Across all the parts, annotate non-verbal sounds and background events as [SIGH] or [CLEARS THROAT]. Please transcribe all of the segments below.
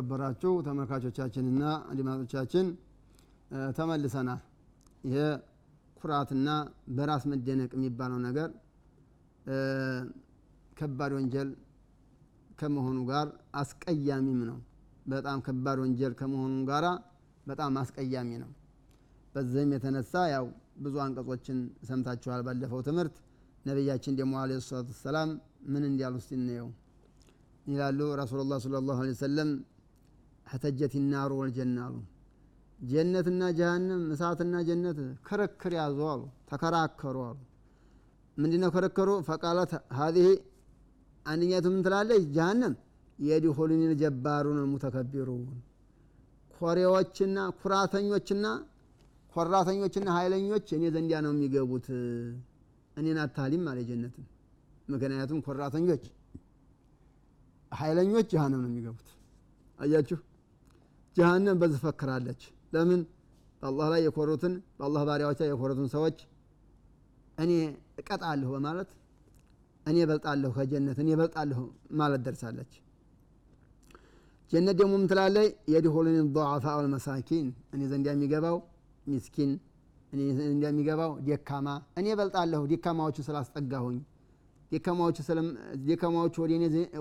የተከበራችሁ ተመልካቾቻችንና አድማጮቻችን ተመልሰናል። ይሄ ኩራትና በራስ መደነቅ የሚባለው ነገር ከባድ ወንጀል ከመሆኑ ጋር አስቀያሚም ነው። በጣም ከባድ ወንጀል ከመሆኑ ጋራ በጣም አስቀያሚ ነው። በዚህም የተነሳ ያው ብዙ አንቀጾችን ሰምታችኋል ባለፈው ትምህርት። ነቢያችን ደግሞ አለ ሰላቱ ወሰላም ምን እንዲያሉ እስቲ እንየው ይላሉ። ረሱሉላህ ሰለላሁ ዐለይሂ ወሰለም ሐተጀት ናሩ ወልጀና አሉ። ጀነትና ጀሃንም እሳትና ጀነት ክርክር ያዙ አሉ፣ ተከራከሩ አሉ። ምንድነው ክርክሩ? ፈቃላት ሀዚህ አንደኛቱ ምን ትላለች? ጀሃነም የድኹሉኒ ልጀባሩን ሙተከቢሩን ኮሬዎችና ኩራተኞችና ኮራተኞችና ኃይለኞች እኔ ዘንዲያ ነው የሚገቡት እኔን አታሊም አለ ጀነትን። ምክንያቱም ኮራተኞች ኃይለኞች ጀሃነም ነው የሚገቡት። አያችሁ ጀሃነም በዚህ ፈክራለች። ለምን በአላህ ላይ የኮሩትን በአላህ ባሪያዎች ላይ የኮሩትን ሰዎች እኔ እቀጣለሁ በማለት እኔ በልጣለሁ ከጀነት እኔ በልጣለሁ ማለት ደርሳለች። ጀነት ደግሞ ምን ትላለች? የድኹሉኒ ضعፋ እኔ ዘንድ የሚገባው ሚስኪን እኔ ዘንድ የሚገባው ደካማ እኔ በልጣለሁ ደካማዎቹ ስላስጠጋሁኝ ደካማዎቹ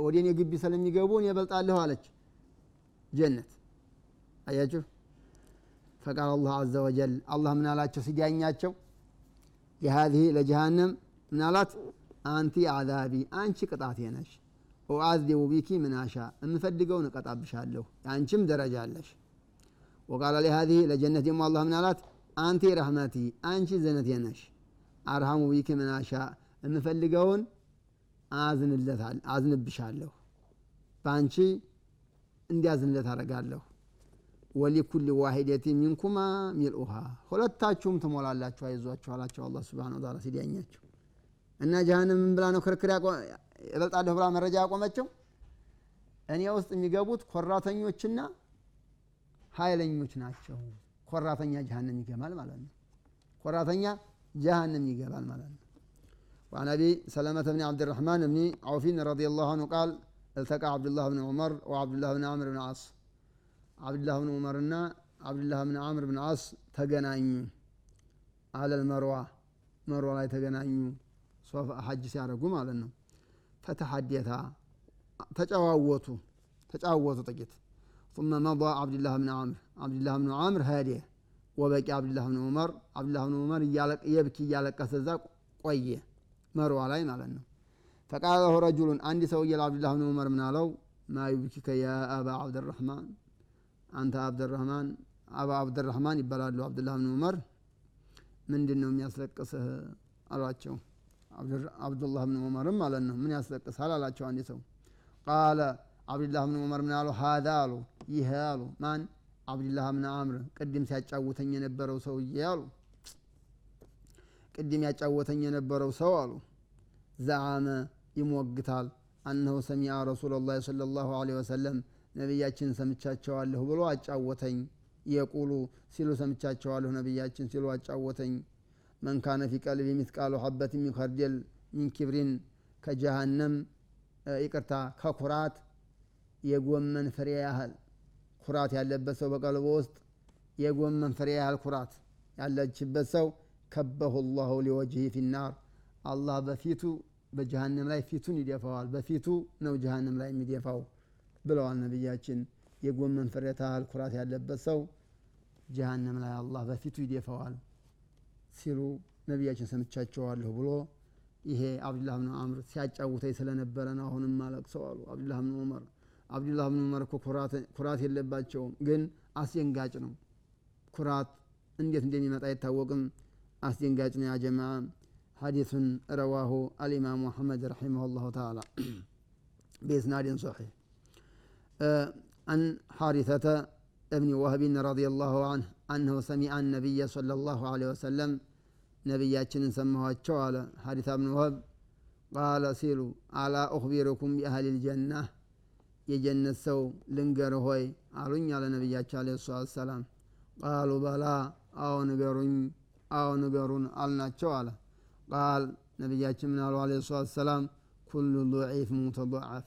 ወደ እኔ ግቢ ስለሚገቡ እኔ በልጣለሁ አለች ጀነት። አያችሁ? ፈቃል አላህ አዘ ወጀል። አላህ ምን አላቸው? ሲዳኛቸው ለሃዚህ ለጀሃነም ምን አንቲ አዛቢ አንቺ ቅጣቴ ነሽ። ወአዝዲቡ ቢኪ ምናሻ የምፈልገውን እቀጣብሻለሁ። የአንቺም ደረጃ አለሽ። ወቃለ ለሃዚህ ለጀነት ደግሞ አላህ ምን አላት? አንቲ ረህመቲ አንቺ ዘነቴ ነሽ። አርሃሙ ቢኪ ምናሻ የምፈልገውን አዝንለታል አዝንብሻለሁ። በአንቺ እንዲያዝንለት አረጋለሁ ወሊኩል ዋሂደቲ ሚንኩማ ሚልኡሃ ሁለታችሁም ትሞላላችሁ አይዟችሁ አላቸው አላህ ስብሓነ ወተዓላ ሲዳኛቸው እና ጀሃነም ምን ብላ ነው ክርክር እበልጣለሁ ብላ መረጃ ያቆመችው እኔ ውስጥ የሚገቡት ኮራተኞችና ኃይለኞች ናቸው ኮራተኛ ጀሃነም ይገባል ማለት ነው ኮራተኛ ጀሃነም ይገባል ማለት ነው وعن أبي سلمة بن عبد الرحمن بن عوف رضي الله عنه قال التقى عبد الله بن عمر وعبد الله بن عمرو بن العاص عبد الله بن عمرنا عبد الله بن عمرو بن العاص ተገናኙ على المروة مروة ላይ ተገናኙ ሶፍ ሐጅ ሲያደርጉ ማለት ነው ፈተሐደታ ተጨዋወቱ ተጫወቱ ጥቂት ثم مضى عبد الله بن عمرو عبد الله بن عمرو هاديه وبقي عبد الله بن عمر عبد الله بن عمر يبكي እያለቀሰ እዛ ቆየ መርዋ ላይ ማለት ነው ፈቃለ ለሁ ረጁሉን አንድ ሰውዬ ለአብድላህ ብን ዑመር ምን አለው ማ ዩብኪከ ያ አባ አብድራህማን አንተ አብድራህማን አባ አብድራህማን ይባላሉ። አብድላህ ብን ዑመር። ምንድን ነው የሚያስለቅስህ አሏቸው። አብዱላህ ብን ዑመርም ማለት ነው። ምን ያስለቅሳል አላቸው አንድ ሰው። ቃለ አብድላህ ብን ዑመር ምን አሉ? ሀዛ አሉ። ይህ አሉ። ማን? አብድላህ ብን አምር። ቅድም ሲያጫውተኝ የነበረው ሰውዬ አሉ። ቅድም ያጫወተኝ የነበረው ሰው አሉ። ዘዓመ ይሞግታል። አነሁ ሰሚዐ ረሱላ ላ صለ ላሁ ለ ወሰለም ነቢያችን ሰምቻቸዋለሁ ብሎ አጫወተኝ። يقول ሲሉ ሰምቻቸዋለሁ ነቢያችን ሲሉ አጫወተኝ። من كان في قلبه مثقال حبة من خردل من كبر ከጀሃነም ይቅርታ ከኩራት የጎመን ፍሬ ያህል ኩራት ያለበት ሰው በቀልቡ ውስጥ የጎመን ፍሬ ያህል ኩራት ያለችበት ሰው كبه الله لوجهه في النار። አላህ በፊቱ በጀሃንም ላይ ፊቱን ይደፋዋል። በፊቱ ነው ጀሃንም ላይ የሚደፋው ብለዋል ነቢያችን። የጎመን ፍሬ ታህል ኩራት ያለበት ሰው ጀሃነም ላይ አላህ በፊቱ ይደፈዋል ሲሉ ነቢያችን ሰምቻቸዋለሁ ብሎ ይሄ አብዱላህ ብን አምር ሲያጫውተኝ ስለነበረ ነው። አሁንም አለቅሰው አሉ አብዱላህ ብን ዑመር። አብዱላህ ብን ዑመር እኮ ኩራት የለባቸውም፣ ግን አስደንጋጭ ነው። ኩራት እንዴት እንደሚመጣ አይታወቅም። አስደንጋጭ ነው። ያ ሀዲሱን ረዋሁ አልኢማም አሕመድ ረሒመሁ ላሁ ተዓላ [CLEARS THROAT] ቤስናድን ሶሒሕ عن حارثة ابن وهب رضي الله عنه أنه سمع النبي صلى الله عليه وسلم نبياتنا سموها على حارثة بن وهب قال سيروا على أخبركم بأهل الجنة የጀነት ሰው ልንገር ሆይ አሉኝ አለ ነቢያቸው አለ ሰላት ሰላም ቃሉ በላ አዎ ንገሩኝ አዎ ንገሩን አልናቸው አለ ቃል ነቢያችን ምናሉ አለ ሰላት ሰላም ኩሉ ضዒፍ ሙተضዓፍ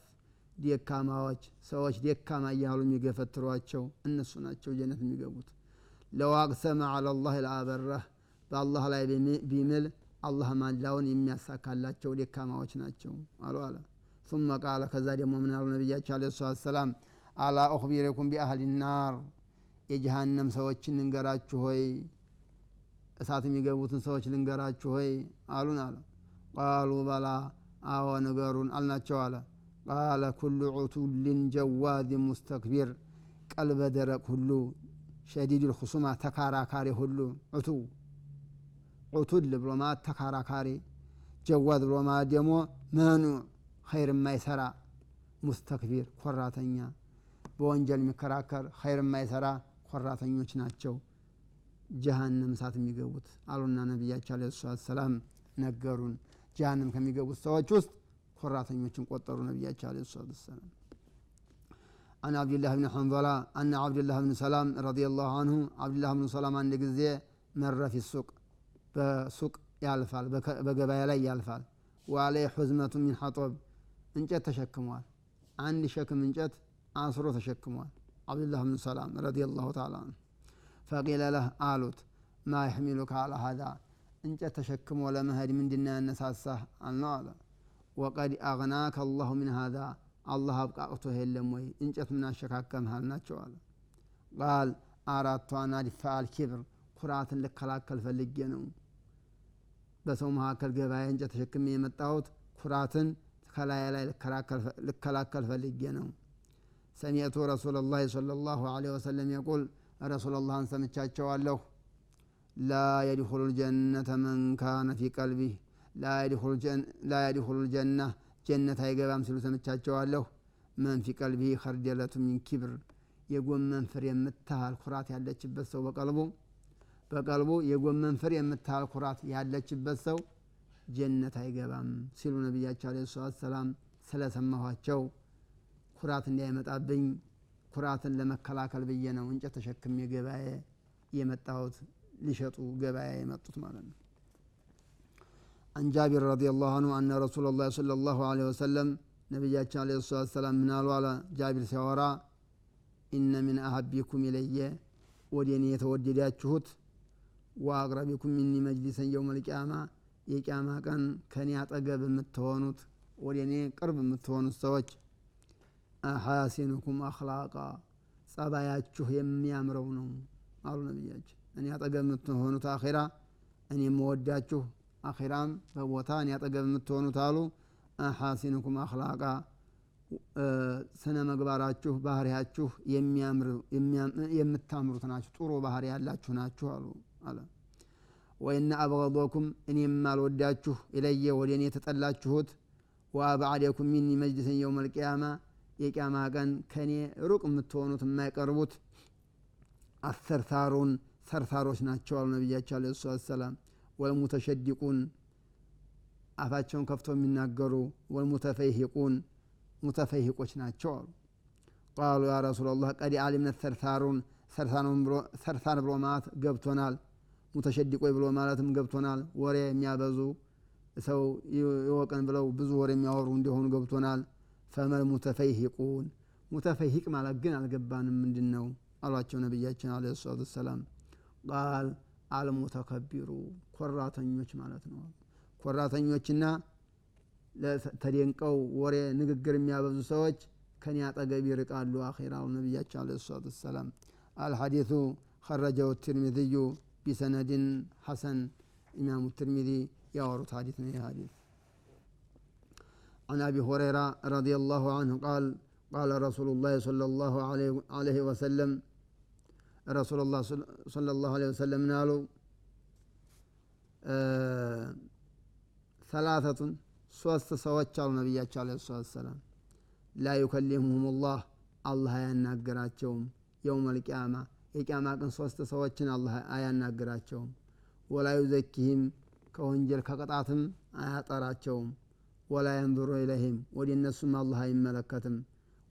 ደካማዎች ሰዎች ደካማ እያሉ የሚገፈትሯቸው እነሱ ናቸው ጀነት የሚገቡት። ለው አቅሰመ አላ ላህ ለአበረህ በአላህ ላይ ቢምል አላህ ማላውን የሚያሳካላቸው ደካማዎች ናቸው አሉ አለ። ثم ቃለ ከዛ ደግሞ ምን አሉ ነቢያቸው አለ ሰላት ሰላም አላ ኡክቢረኩም ቢአህሊ ናር የጀሃነም ሰዎችን ልንገራችሁ ሆይ እሳት የሚገቡትን ሰዎች ልንገራችሁ ሆይ አሉን አለ። ቃሉ በላ አዎ ንገሩን አልናቸው አለ ቃለ ኩሉ ዑቱልን ጀዋድ ሙስተክቢር ቀልበ ደረቅ ሁሉ ሸዲድ ልኹሱማ ተካራካሪ ሁሉ ዑቱ ዑቱል ብሎ ተካራካሪ ጀዋድ ብሎ ማለት ደግሞ መኑዕ ኸይር የማይሰራ ሙስተክቢር ኮራተኛ በወንጀል የሚከራከር ኸይር የማይሰራ ኮራተኞች ናቸው ጀሃነም እሳት የሚገቡት አሉና ነቢያቸው አለ ሰላም ነገሩን ጀሃነም ከሚገቡት ሰዎች ውስጥ ኮራተኞችን ቆጠሩ ነቢያቸው አለ ሰላት ሰላም عن عبد الله بن حنظلة أن عبد الله بن سلام رضي الله عنه عبد الله بن سلام عند جزية مر في السوق بسوق يالفال بقبايا لا يالفال وعليه حزمة من حطب እንጨት ተሸክሟል አንድ ሸክም እንጨት አስሮ ተሸክሟል አብዱላህ ብን ሰላም ረዲ ላሁ ተላ ፈቂለ ለህ አሉት ማ የሕሚሉከ አላ ሀዛ እንጨት ተሸክሞ ለመሄድ ምንድና ያነሳሳህ አልነው አለ ወቀድ አግናከ አላሁ ምን ሀዛ አላህ አብቃቅቶ የለም ወይ እንጨት ምን አሸካከምህ አልናቸው አለ ቃል አራቷ ናዲፋ አልኪብር ኩራትን ልከላከል ፈልጌ ነው በሰው መካከል ገበያ እንጨት ተሸክሜ የመጣሁት ኩራትን ከላይ ላይ ልከላከል ፈልጌ ነው ሰሚዕቱ ረሱላ ላህ صለ ላሁ ለ ወሰለም የቁል ረሱላ ላህን ሰምቻቸዋለሁ ላ የድኹሉ ልጀነተ መን ካነ ፊ ቀልቢህ ላ የድኹሉ ጀነት አይገባም ሲሉ ሰምቻቸዋለሁ። መን ፊ ቀልቢህ ከርደለቱ ሚን ኪብር። የጎመን ፍሬ የምታህል ኩራት ያለችበት ሰው በቀልቡ በቀልቡ የጎመን ፍሬ የምታህል ኩራት ያለችበት ሰው ጀነት አይገባም ሲሉ ነቢያቸው አለ ሰላት ሰላም ስለሰማኋቸው ኩራት እንዳይመጣብኝ ኩራትን ለመከላከል ብዬ ነው እንጨት ተሸክሜ ገበያ የመጣሁት ሊሸጡ ገበያ የመጡት ማለት ነው عن جابر رضي الله عنه أن رسول الله صلى الله عليه وسلم نبياتنا عليه الصلاة والسلام من قال جابر سورا إن من أحبكم إلي وديني يتودداتشهت وأقربكم مني مجلسا يوم القيامة የቅያማ ቀን ከኔ አጠገብ የምትሆኑት ወደ እኔ ቅርብ የምትሆኑት ሰዎች አሐሲኑኩም አክላቃ ጸባያችሁ የሚያምረው ነው አሉ ነቢያችን እኔ አጠገብ የምትሆኑት አኼራ እኔ የምወዳችሁ አኼራም በቦታ እኔ አጠገብ የምትሆኑት አሉ። አሐሲኑኩም አክላቃ ስነ መግባራችሁ ባህሪያችሁ የምታምሩት ናችሁ። ጥሩ ባህሪ ያላችሁ ናችሁ አሉ አለ። ወይነ አብገዶኩም እኔ የማልወዳችሁ ኢለየ ወደ እኔ የተጠላችሁት ወአብዓደኩም ሚኒ መጅልስን የውም አልቅያማ የቅያማ ቀን ከእኔ ሩቅ የምትሆኑት የማይቀርቡት አሰርሳሩን ሰርሳሮች ናቸው አሉ ነቢያቸው አለ ሰላም ወልሙተሸዲቁን አፋቸውን ከፍተው የሚናገሩ ወልሙተፈይሂቁን ሙተፈይሂቆች ናቸው አሉ። ቃሉ ያ ረሱላ ላህ ቀድ አሊምነ ሰርሳሩን ሰርሳር ብሎ ማለት ገብቶናል። ሙተሸዲቆይ ብሎ ማለትም ገብቶናል። ወሬ የሚያበዙ ሰው ይወቀን ብለው ብዙ ወሬ የሚያወሩ እንዲሆኑ ገብቶናል። ፈመል ሙተፈይሂቁን ሙተፈይሂቅ ማለት ግን አልገባንም። ምንድን ነው አሏቸው ነቢያችን አለ ሰላት ወሰላም። ቃል አልሙተከቢሩ ኮራተኞች ማለት ነው። ኮራተኞችና ተደንቀው ወሬ ንግግር የሚያበዙ ሰዎች ከኔ አጠገብ ይርቃሉ። አኼራው ነቢያቸው አለ ሰላቱ ወሰላም። አልሐዲቱ خرجه الترمذي بسند حسن إمام الترمذي يورط حديث من حديث عن أبي هريرة رضي الله عنه قال قال رسول الله صلى الله عليه وسلم ረሱሉላህ ሰለላሁ ዐለይሂ ወሰለም ምን ሰላተቱን ሶስት ሰዎች አሉ ነቢያቸው አለ ሰላት ሰላም ላ ዩከሊሙሁም ላህ አላህ አያናግራቸውም የውም አልቅያማ የቅያማ ቀን ሶስት ሰዎችን አላህ አያናገራቸውም። ወላ ዩዘኪህም ከወንጀል ከቅጣትም አያጠራቸውም። ወላ የንዙሩ ኢለይህም ወደ እነሱም አላህ አይመለከትም።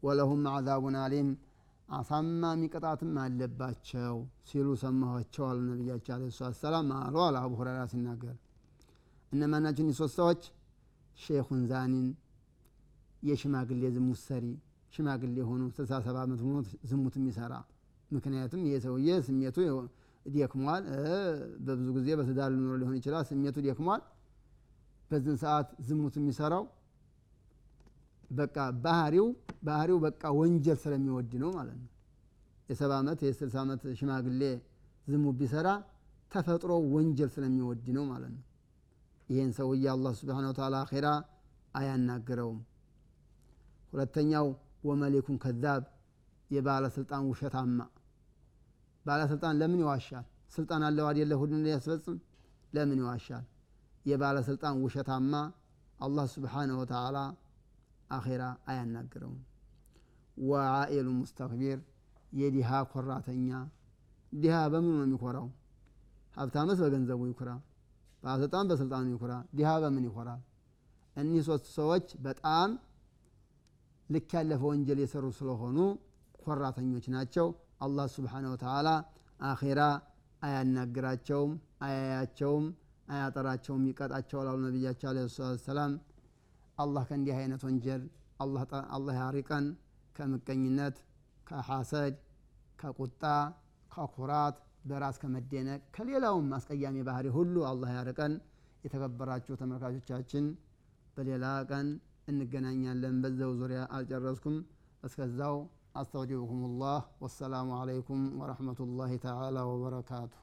ወለሁም አዛቡን አሊም አሳማሚ ቅጣትም አለባቸው ሲሉ ሰማኋቸው አሉ ነቢያቸው አለ ሰላት ሰላም አሉ አለ አቡ ሁረራ ሲናገር እነማናቸው እኒህ ሶስት ሰዎች ሼኹን ዛኒን የሽማግሌ ዝሙት ሰሪ ሽማግሌ ሆኖ ስልሳ ሰባ ዓመት ሆኖ ዝሙት የሚሰራ ምክንያቱም ይህ ሰውዬ ስሜቱ ደክሟል። በብዙ ጊዜ በትዳር ሊኖር ሊሆን ይችላል። ስሜቱ ደክሟል። በዚህን ሰዓት ዝሙት የሚሰራው በቃ ባህሪው ባህሪው በቃ ወንጀል ስለሚወድ ነው ማለት ነው። የሰባ ዓመት የስልሳ ዓመት ሽማግሌ ዝሙት ቢሰራ ተፈጥሮ ወንጀል ስለሚወድ ነው ማለት ነው። ይህን ሰውዬ አላህ ስብሓነ ወተዓላ አኼራ አያናግረውም። ሁለተኛው ወመሊኩን ከዛብ የባለስልጣን ውሸታማ ባለስልጣን ለምን ይዋሻል? ስልጣን አለው አይደለ? ሁሉን ሊያስፈጽም ለምን ይዋሻል? የባለስልጣን ውሸታማ አላህ ስብሓነሁ ወተዓላ አኼራ አያናግረውም። ወዓኢሉ ሙስተክቢር የዲሃ ኮራተኛ ዲሃ በምኑ ነው የሚኮራው? ሀብታምስ በገንዘቡ ይኩራ፣ ባለስልጣን በስልጣኑ ይኩራ፣ ዲሃ በምን ይኮራል? እኒህ ሶስት ሰዎች በጣም ልክ ያለፈ ወንጀል የሰሩ ስለሆኑ ኮራተኞች ናቸው። አላህ ስብሓነ ወተዓላ አኼራ አያናግራቸውም፣ አያያቸውም፣ አያጠራቸውም፣ ይቀጣቸዋል አሉ ነቢያቸው ሰላቱ ወሰላም። አላህ ከእንዲህ አይነት ወንጀል አላህ ያሪቀን። ከምቀኝነት፣ ከሐሰድ፣ ከቁጣ፣ ከኩራት፣ በራስ ከመደነቅ፣ ከሌላውም አስቀያሚ ባህሪ ሁሉ አላህ ያርቀን። የተከበራችሁ ተመልካቾቻችን በሌላ ቀን እንገናኛለን። በዛው ዙሪያ አልጨረስኩም። እስከዛው አስተውዲዑኩም ላህ ወሰላሙ አለይኩም ወረሕመቱላሂ ተዓላ ወበረካቱሁ።